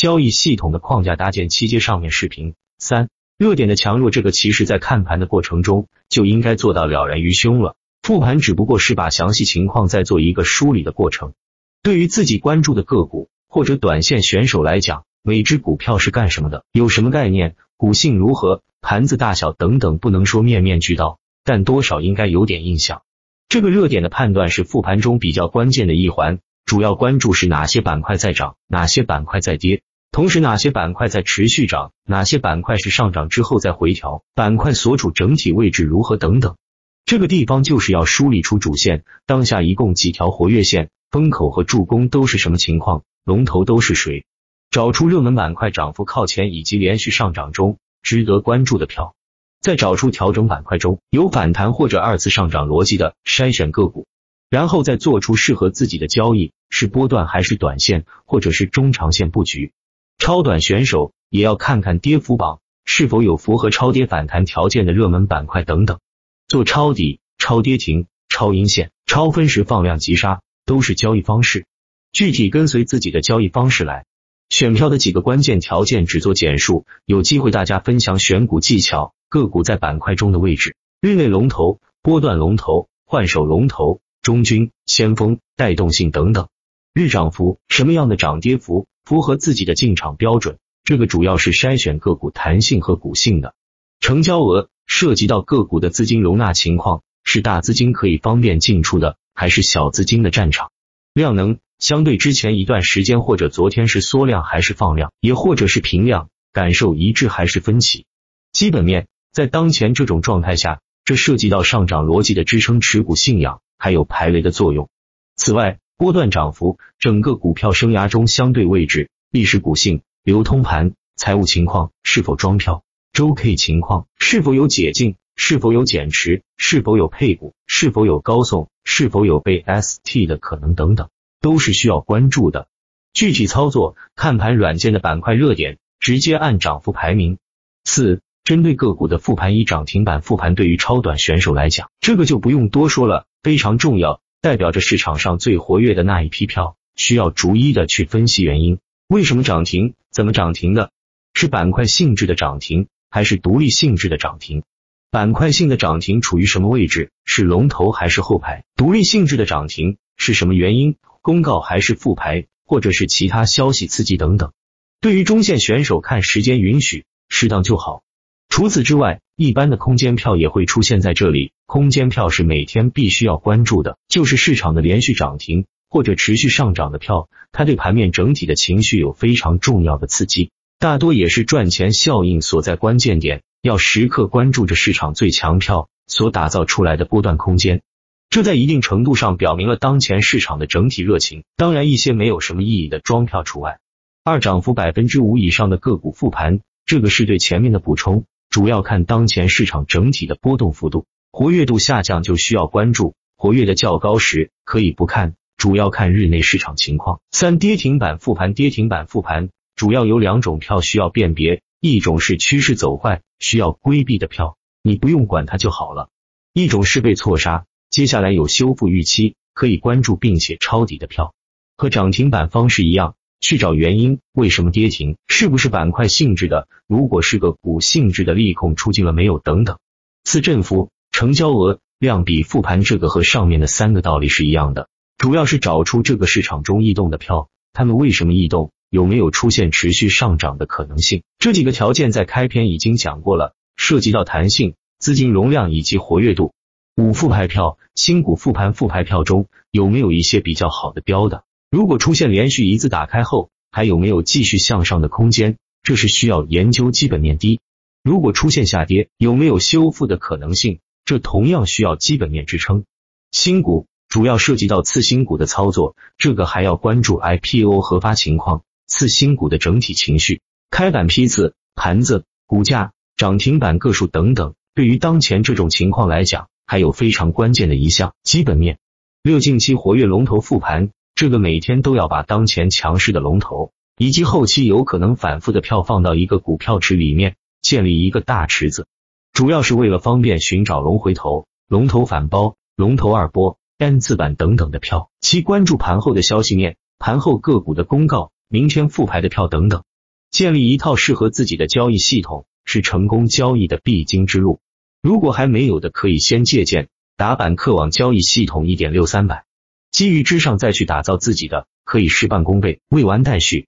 交易系统的框架搭建，七阶上面视频三热点的强弱，这个其实在看盘的过程中就应该做到了然于胸了。复盘只不过是把详细情况再做一个梳理的过程。对于自己关注的个股或者短线选手来讲，每只股票是干什么的，有什么概念，股性如何，盘子大小等等，不能说面面俱到，但多少应该有点印象。这个热点的判断是复盘中比较关键的一环，主要关注是哪些板块在涨，哪些板块在跌。同时，哪些板块在持续涨，哪些板块是上涨之后再回调，板块所处整体位置如何等等，这个地方就是要梳理出主线，当下一共几条活跃线，风口和助攻都是什么情况，龙头都是谁，找出热门板块涨幅靠前以及连续上涨中值得关注的票，再找出调整板块中有反弹或者二次上涨逻辑的筛选个股，然后再做出适合自己的交易，是波段还是短线，或者是中长线布局。超短选手也要看看跌幅榜是否有符合超跌反弹条件的热门板块等等，做抄底、超跌停、超阴线、超分时放量急杀都是交易方式，具体跟随自己的交易方式来。选票的几个关键条件只做简述，有机会大家分享选股技巧，个股在板块中的位置，日内龙头、波段龙头、换手龙头、中军、先锋、带动性等等，日涨幅什么样的涨跌幅。符合自己的进场标准，这个主要是筛选个股弹性和股性的成交额，涉及到个股的资金容纳情况，是大资金可以方便进出的，还是小资金的战场？量能相对之前一段时间或者昨天是缩量还是放量，也或者是平量，感受一致还是分歧？基本面在当前这种状态下，这涉及到上涨逻辑的支撑、持股信仰，还有排雷的作用。此外，波段涨幅，整个股票生涯中相对位置、历史股性、流通盘、财务情况是否装票、周 K 情况是否有解禁、是否有减持、是否有配股、是否有高送、是否有被 ST 的可能等等，都是需要关注的。具体操作，看盘软件的板块热点，直接按涨幅排名。四、针对个股的复盘，以涨停板复盘，对于超短选手来讲，这个就不用多说了，非常重要。代表着市场上最活跃的那一批票，需要逐一的去分析原因，为什么涨停，怎么涨停的，是板块性质的涨停，还是独立性质的涨停？板块性的涨停处于什么位置？是龙头还是后排？独立性质的涨停是什么原因？公告还是复牌，或者是其他消息刺激等等？对于中线选手，看时间允许，适当就好。除此之外，一般的空间票也会出现在这里。空间票是每天必须要关注的，就是市场的连续涨停或者持续上涨的票，它对盘面整体的情绪有非常重要的刺激，大多也是赚钱效应所在关键点。要时刻关注着市场最强票所打造出来的波段空间，这在一定程度上表明了当前市场的整体热情。当然，一些没有什么意义的庄票除外。二涨幅百分之五以上的个股复盘，这个是对前面的补充。主要看当前市场整体的波动幅度，活跃度下降就需要关注；活跃的较高时可以不看，主要看日内市场情况。三跌停板复盘，跌停板复盘主要有两种票需要辨别，一种是趋势走坏需要规避的票，你不用管它就好了；一种是被错杀，接下来有修复预期可以关注并且抄底的票，和涨停板方式一样。去找原因，为什么跌停？是不是板块性质的？如果是个股性质的，利空出尽了没有？等等。四振幅、成交额、量比复盘，这个和上面的三个道理是一样的，主要是找出这个市场中异动的票，它们为什么异动？有没有出现持续上涨的可能性？这几个条件在开篇已经讲过了，涉及到弹性、资金容量以及活跃度。五复牌票、新股复盘复牌票中有没有一些比较好的标的？如果出现连续一字打开后，还有没有继续向上的空间？这是需要研究基本面低。如果出现下跌，有没有修复的可能性？这同样需要基本面支撑。新股主要涉及到次新股的操作，这个还要关注 IPO 核发情况、次新股的整体情绪、开板批次、盘子、股价、涨停板个数等等。对于当前这种情况来讲，还有非常关键的一项基本面。六近期活跃龙头复盘。这个每天都要把当前强势的龙头，以及后期有可能反复的票放到一个股票池里面，建立一个大池子，主要是为了方便寻找龙回头、龙头反包、龙头二波、N 字板等等的票。其关注盘后的消息面、盘后个股的公告、明天复牌的票等等，建立一套适合自己的交易系统是成功交易的必经之路。如果还没有的，可以先借鉴打板客网交易系统一点六三版。基于之上再去打造自己的可以事半功倍未完待续。